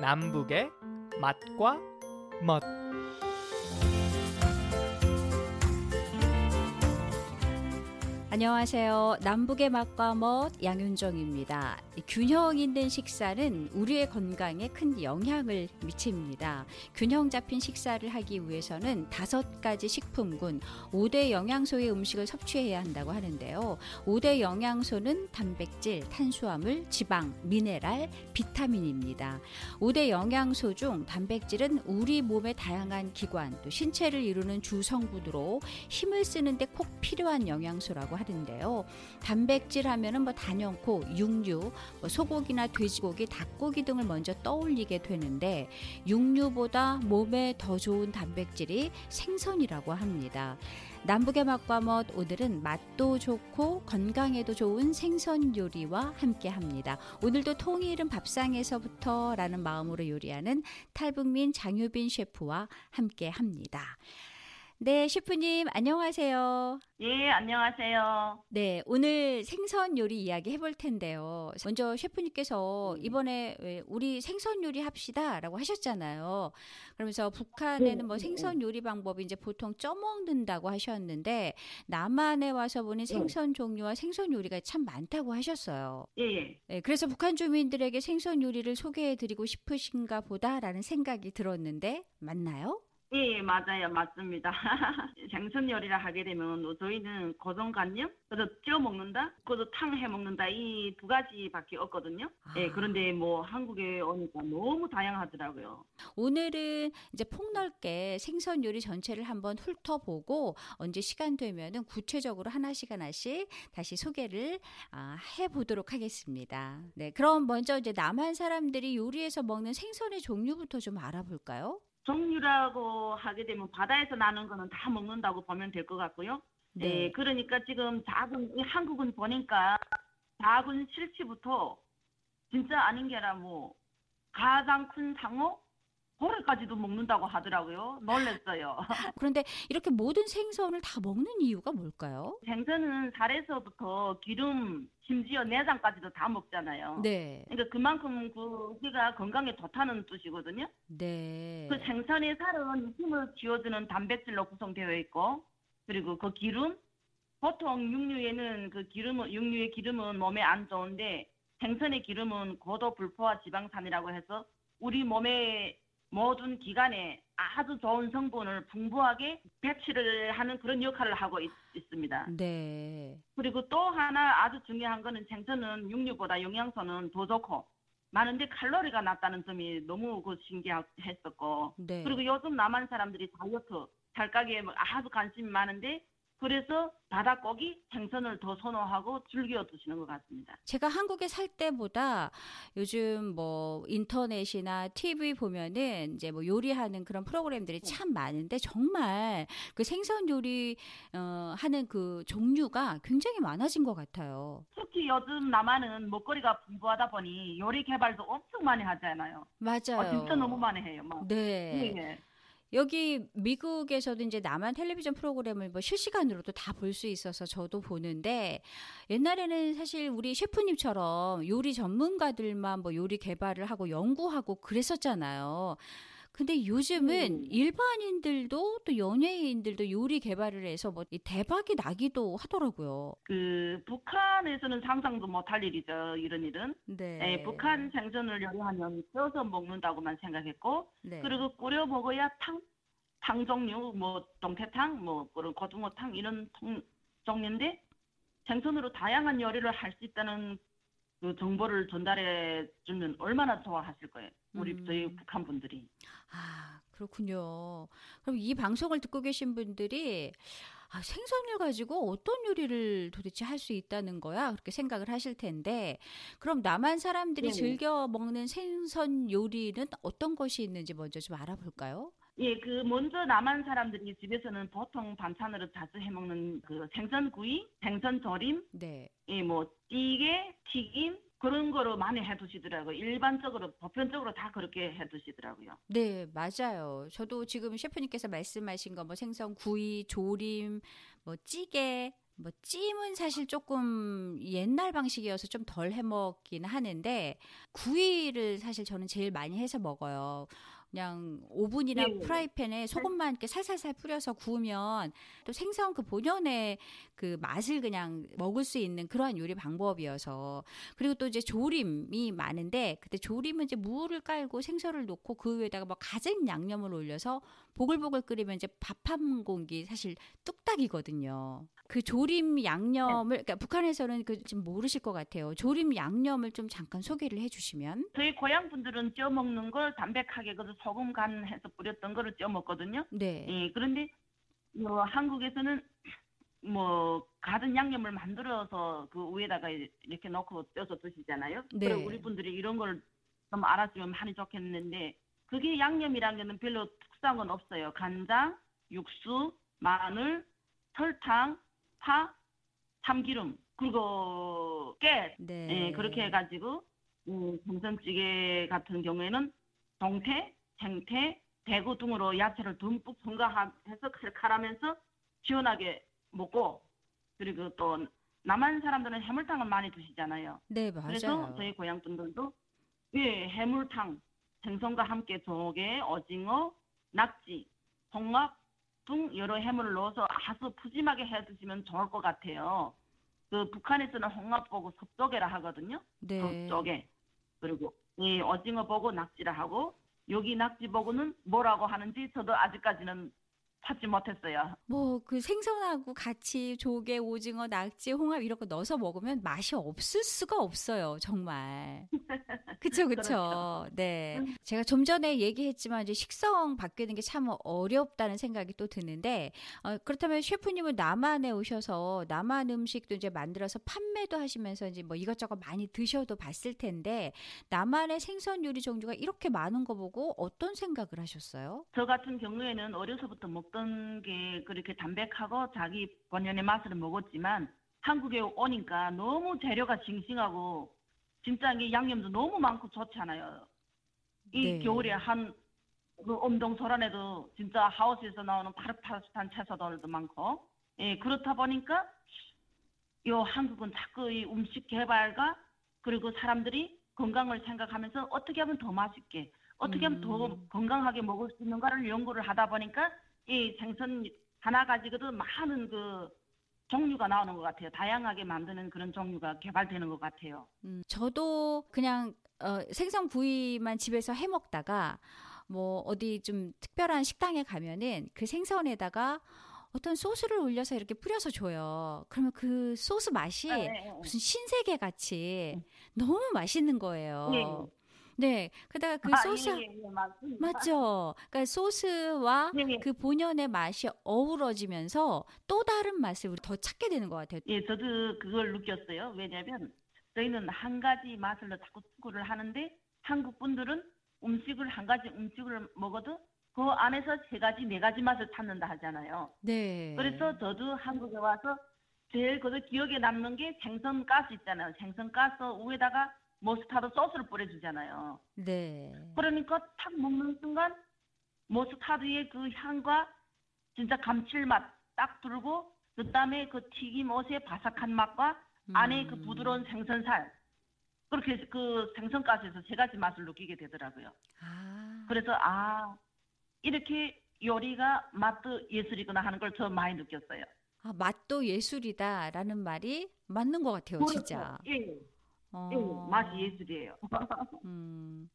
남북의 맛과 멋 안녕하세요. 남북의 맛과 멋 양윤정입니다. 균형 있는 식사는 우리의 건강에 큰 영향을 미칩니다. 균형 잡힌 식사를 하기 위해서는 다섯 가지 식품군 5대 영양소의 음식을 섭취해야 한다고 하는데요. 5대 영양소는 단백질, 탄수화물, 지방, 미네랄, 비타민입니다. 5대 영양소 중 단백질은 우리 몸의 다양한 기관, 또 신체를 이루는 주성분으로 힘을 쓰는데 꼭 필요한 영양소라고 하는데요. 단백질 하면은 뭐 단연코 육류, 뭐 소고기나 돼지고기, 닭고기 등을 먼저 떠올리게 되는데 육류보다 몸에 더 좋은 단백질이 생선이라고 합니다. 남북의 맛과 멋 오늘은 맛도 좋고 건강에도 좋은 생선 요리와 함께 합니다. 오늘도 통일은 밥상에서부터라는 마음으로 요리하는 탈북민 장유빈 셰프와 함께 합니다. 네, 셰프님 안녕하세요. 예, 안녕하세요. 네, 오늘 생선 요리 이야기 해볼 텐데요. 먼저 셰프님께서 이번에 왜 우리 생선 요리 합시다라고 하셨잖아요. 그러면서 북한에는 뭐 생선 요리 방법이 이제 보통 쪄먹는다고 하셨는데 남한에 와서 보니 생선 종류와 생선 요리가 참 많다고 하셨어요. 예, 예. 네, 그래서 북한 주민들에게 생선 요리를 소개해드리고 싶으신가 보다라는 생각이 들었는데 맞나요? 예, 맞아요. 맞습니다. 생선 요리를 하게 되면 저희는 고정관념, 그래서 쪄 먹는다, 그래서 탕 해 먹는다 이 두 가지밖에 없거든요. 예, 아. 그런데 뭐 한국에 오니까 너무 다양하더라고요. 오늘은 이제 폭넓게 생선 요리 전체를 한번 훑어보고 언제 시간 되면은 구체적으로 하나씩 하나씩 다시 소개를 아, 해보도록 하겠습니다. 네, 그럼 먼저 이제 남한 사람들이 요리해서 먹는 생선의 종류부터 좀 알아볼까요? 종류라고 하게 되면 바다에서 나는 거는 다 먹는다고 보면 될 것 같고요. 네. 예, 그러니까 지금 작은 이 한국은 보니까 작은 실치부터 진짜 아닌 게 아니라 뭐 가장 큰 상어 고래까지도 먹는다고 하더라고요. 놀랐어요. 그런데 이렇게 모든 생선을 다 먹는 이유가 뭘까요? 생선은 살에서부터 기름, 심지어 내장까지도 다 먹잖아요. 네, 그러니까 그만큼 그 우리가 건강에 좋다는 뜻이거든요. 네, 그 생선의 살은 힘을 쥐어주는 단백질로 구성되어 있고 그리고 그 기름 보통 육류에는 그 기름은 육류의 기름은 몸에 안 좋은데 생선의 기름은 고도 불포화 지방산이라고 해서 우리 몸의 모든 기관에 아주 좋은 성분을 풍부하게 배치를 하는 그런 역할을 하고 있, 있습니다. 네, 그리고 또 하나 아주 중요한 거는 생선은 육류보다 영양소는 더 좋고 많은데 칼로리가 낮다는 점이 너무 그 신기했었고 네. 그리고 요즘 남한 사람들이 다이어트 살가게에 뭐 아주 관심이 많은데 그래서 바닷고기 생선을 더 선호하고 즐겨 드시는 것 같습니다. 제가 한국에 살 때보다 요즘 뭐 인터넷이나 TV 보면은 이제 뭐 요리하는 그런 프로그램들이 참 많은데 정말 그 생선 요리 어 하는 그 종류가 굉장히 많아진 것 같아요. 특히 요즘 남한은 먹거리가 풍부하다 보니 요리 개발도 엄청 많이 하잖아요. 맞아요. 아, 진짜 너무 많이 해요. 막. 네. 예, 예. 여기 미국에서도 이제 남한 텔레비전 프로그램을 뭐 실시간으로도 다 볼 수 있어서 저도 보는데 옛날에는 사실 우리 셰프님처럼 요리 전문가들만 뭐 요리 개발을 하고 연구하고 그랬었잖아요. 근데 요즘은 음. 일반인들도 또 연예인들도 요리 개발을 해서 뭐이 대박이 나기도 하더라고요. 그 북한에서는 상상도 못할 일이죠. 이런 일은. 네. 예, 북한 생선을 요리하면 쪄서 먹는다고만 생각했고 네. 그리고 끓여 먹어야 탕, 탕 종류, 뭐 동태탕, 뭐 그런 고등어탕 이런 통, 종류인데 생선으로 다양한 요리를 할 수 있다는 그 정보를 전달해 주면 얼마나 좋아하실 거예요. 우리 음. 저희 북한 분들이. 아, 그렇군요. 그럼 이 방송을 듣고 계신 분들이 아, 생선을 가지고 어떤 요리를 도대체 할 수 있다는 거야? 그렇게 생각을 하실 텐데, 그럼 남한 사람들이 네네. 즐겨 먹는 생선 요리는 어떤 것이 있는지 먼저 좀 알아볼까요? 예, 그 먼저 남한 사람들이 집에서는 보통 반찬으로 자주 해 먹는 그 생선구이, 생선조림, 네. 예, 뭐 찌개, 튀김 그런 거로 많이 해 드시더라고요. 일반적으로 보편적으로 다 그렇게 해 드시더라고요. 네, 맞아요. 저도 지금 셰프님께서 말씀하신 거 뭐 생선 구이, 조림, 뭐 찌개, 뭐 찜은 사실 조금 옛날 방식이어서 좀 덜 해먹긴 하는데 구이를 사실 저는 제일 많이 해서 먹어요. 그냥 오븐이나 네. 프라이팬에 소금만 이렇게 살살살 뿌려서 구우면 또 생선 그 본연의 그 맛을 그냥 먹을 수 있는 그러한 요리 방법이어서 그리고 또 이제 조림이 많은데 그때 조림은 이제 무를 깔고 생선을 놓고 그 위에다가 뭐 갖은 양념을 올려서 보글보글 끓이면 이제 밥 한 공기 사실 뚝딱이거든요. 그 조림 양념을 그러니까 북한에서는 그 지금 모르실 것 같아요. 조림 양념을 좀 잠깐 소개를 해주시면. 저희 고향 분들은 쪄 먹는 걸 담백하게 그 소금 간 해서 뿌렸던 거를 쪄 먹거든요. 네. 예, 그런데 뭐 한국에서는 뭐 가든 양념을 만들어서 그 위에다가 이렇게 넣고 쪄서 드시잖아요. 네. 그리고 우리 분들이 이런 걸 좀 알았으면 많이 좋겠는데 그게 양념이라는 게는 별로 특성은 없어요. 간장, 육수, 마늘, 설탕, 파, 참기름 그리고 깨 네. 예, 그렇게 해가지고 음, 생선찌개 같은 경우에는 동태, 생태, 대구 등으로 야채를 듬뿍 첨가해서 칼칼하면서 시원하게 먹고 그리고 또 남한 사람들은 해물탕을 많이 드시잖아요. 네, 그래서 맞아요. 저희 고향 분들도 예, 해물탕 생선과 함께 조개, 오징어, 낙지, 홍합 등 여러 해물을 넣어서 아주 푸짐하게 해 드시면 좋을 것 같아요. 그 북한에서는 홍합 보고 섭조개라 하거든요. 네. 섭조개. 그리고 이 오징어 보고 낙지라 하고 여기 낙지 보고는 뭐라고 하는지 저도 아직까지는 찾지 못했어요. 뭐 그 생선하고 같이 조개, 오징어, 낙지, 홍합 이런 거 넣어서 먹으면 맛이 없을 수가 없어요, 정말. 그쵸, 그쵸. 그렇죠. 네. 음. 제가 좀 전에 얘기했지만 이제 식성 바뀌는 게 참 어렵다는 생각이 또 드는데, 어, 그렇다면 셰프님은 남한에 오셔서 남한 음식도 이제 만들어서 판매도 하시면서 이제 뭐 이것저것 많이 드셔도 봤을 텐데, 남한의 생선 요리 종류가 이렇게 많은 거 보고 어떤 생각을 하셨어요? 저 같은 경우에는 어려서부터 먹 던게 그렇게 담백하고 자기 본연의 맛을 먹었지만 한국에 오니까 너무 재료가 싱싱하고 진짜 이게 양념도 너무 많고 좋잖아요. 이 네. 겨울에 한 그 엄동 소란에도 진짜 하우스에서 나오는 파릇파릇한 채소들도 많고 예 그렇다 보니까 요 한국은 자꾸 이 음식 개발과 그리고 사람들이 건강을 생각하면서 어떻게 하면 더 맛있게 어떻게 하면 더 음. 건강하게 먹을 수 있는가를 연구를 하다 보니까 이 생선 하나 가지고도 많은 그 종류가 나오는 것 같아요. 다양하게 만드는 그런 종류가 개발되는 것 같아요. 음, 저도 그냥 어, 생선 구이만 집에서 해 먹다가 뭐 어디 좀 특별한 식당에 가면은 그 생선에다가 어떤 소스를 올려서 이렇게 뿌려서 줘요. 그러면 그 소스 맛이 네, 네, 무슨 신세계 같이 너무 맛있는 거예요. 예. 네, 그다가 그 아, 소스 예, 예, 예. 맞죠. 그러니까 소스와 예, 예. 그 본연의 맛이 어우러지면서 또 다른 맛을 우리 더 찾게 되는 것 같아요. 예, 저도 그걸 느꼈어요. 왜냐하면 저희는 한 가지 맛을 자꾸 추구를 하는데 한국 분들은 음식을 한 가지 음식을 먹어도 그 안에서 세 가지 네 가지 맛을 찾는다 하잖아요. 네. 그래서 저도 한국에 와서 제일 그 기억에 남는 게 생선 가스 있잖아요. 생선 가스 위에다가 머스타드 소스를 뿌려주잖아요. 네. 그러니까 탁 먹는 순간 머스타드의 그 향과 진짜 감칠맛 딱 들고 그다음에 그 튀김 옷의 바삭한 맛과 안에 그 음. 부드러운 생선살 그렇게 해서 그 생선가스에서 세 가지 맛을 느끼게 되더라고요. 아. 그래서 아 이렇게 요리가 맛도 예술이구나 하는 걸저 많이 느꼈어요. 아, 맛도 예술이다라는 말이 맞는 것 같아요, 진짜. 예, 예, 어. 맛이 예술이에요. 음.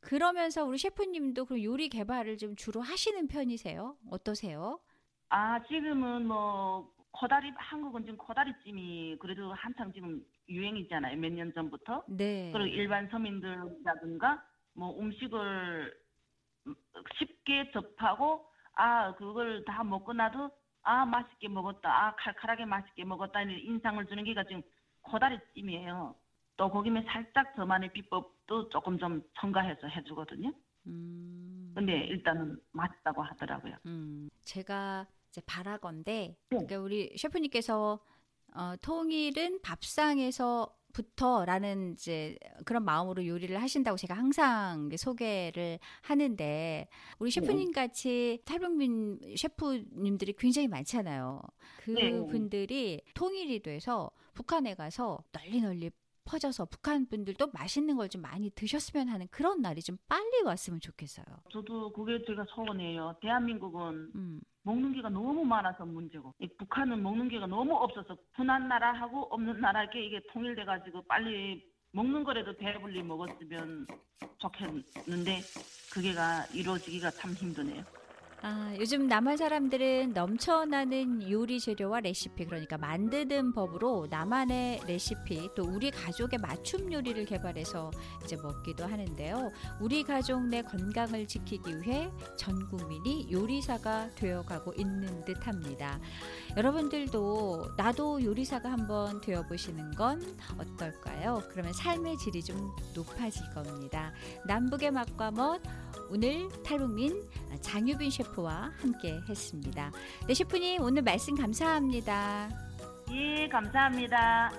그러면서 우리 셰프님도 그럼 요리 개발을 좀 주로 하시는 편이세요? 어떠세요? 아 지금은 뭐 코다리 한국은 지금 코다리찜이 그래도 한창 지금 유행이잖아요. 몇 년 전부터. 네. 그리고 일반 서민들이라든가 뭐 음식을 쉽게 접하고 아 그걸 다 먹고 나도 아 맛있게 먹었다 아 칼칼하게 맛있게 먹었다 는 인상을 주는 게가 지금 코다리찜이에요. 또 거기에 살짝 저만의 비법도 조금 좀 첨가해서 해주거든요. 음. 근데 일단은 맛있다고 하더라고요. 음. 제가 이제 바라건대 네. 그러니까 우리 셰프님께서 어, 통일은 밥상에서 부터라는 이제 그런 마음으로 요리를 하신다고 제가 항상 소개를 하는데 우리 네. 셰프님 같이 탈북민 셰프님들이 굉장히 많잖아요. 네. 그분들이 통일이 돼서 북한에 가서 널리 널리 퍼져서 북한 분들도 맛있는 걸 좀 많이 드셨으면 하는 그런 날이 좀 빨리 왔으면 좋겠어요. 저도 그게 제가 소원이에요. 대한민국은 음. 먹는 게가 너무 많아서 문제고 이 북한은 먹는 게가 너무 없어서 분한 나라하고 없는 나라게 이게 통일돼 가지고 빨리 먹는 거라도 배불리 먹었으면 좋겠는데 그게가 이루어지기가 참 힘드네요. 아, 요즘 남한 사람들은 넘쳐나는 요리 재료와 레시피, 그러니까 만드는 법으로 나만의 레시피, 또 우리 가족의 맞춤 요리를 개발해서 이제 먹기도 하는데요. 우리 가족 내 건강을 지키기 위해 전 국민이 요리사가 되어가고 있는 듯 합니다. 여러분들도 나도 요리사가 한번 되어보시는 건 어떨까요? 그러면 삶의 질이 좀 높아질 겁니다. 남북의 맛과 멋, 오늘 탈북민 장유빈 셰프와 함께 했습니다. 네, 셰프님 오늘 말씀 감사합니다. 예, 감사합니다.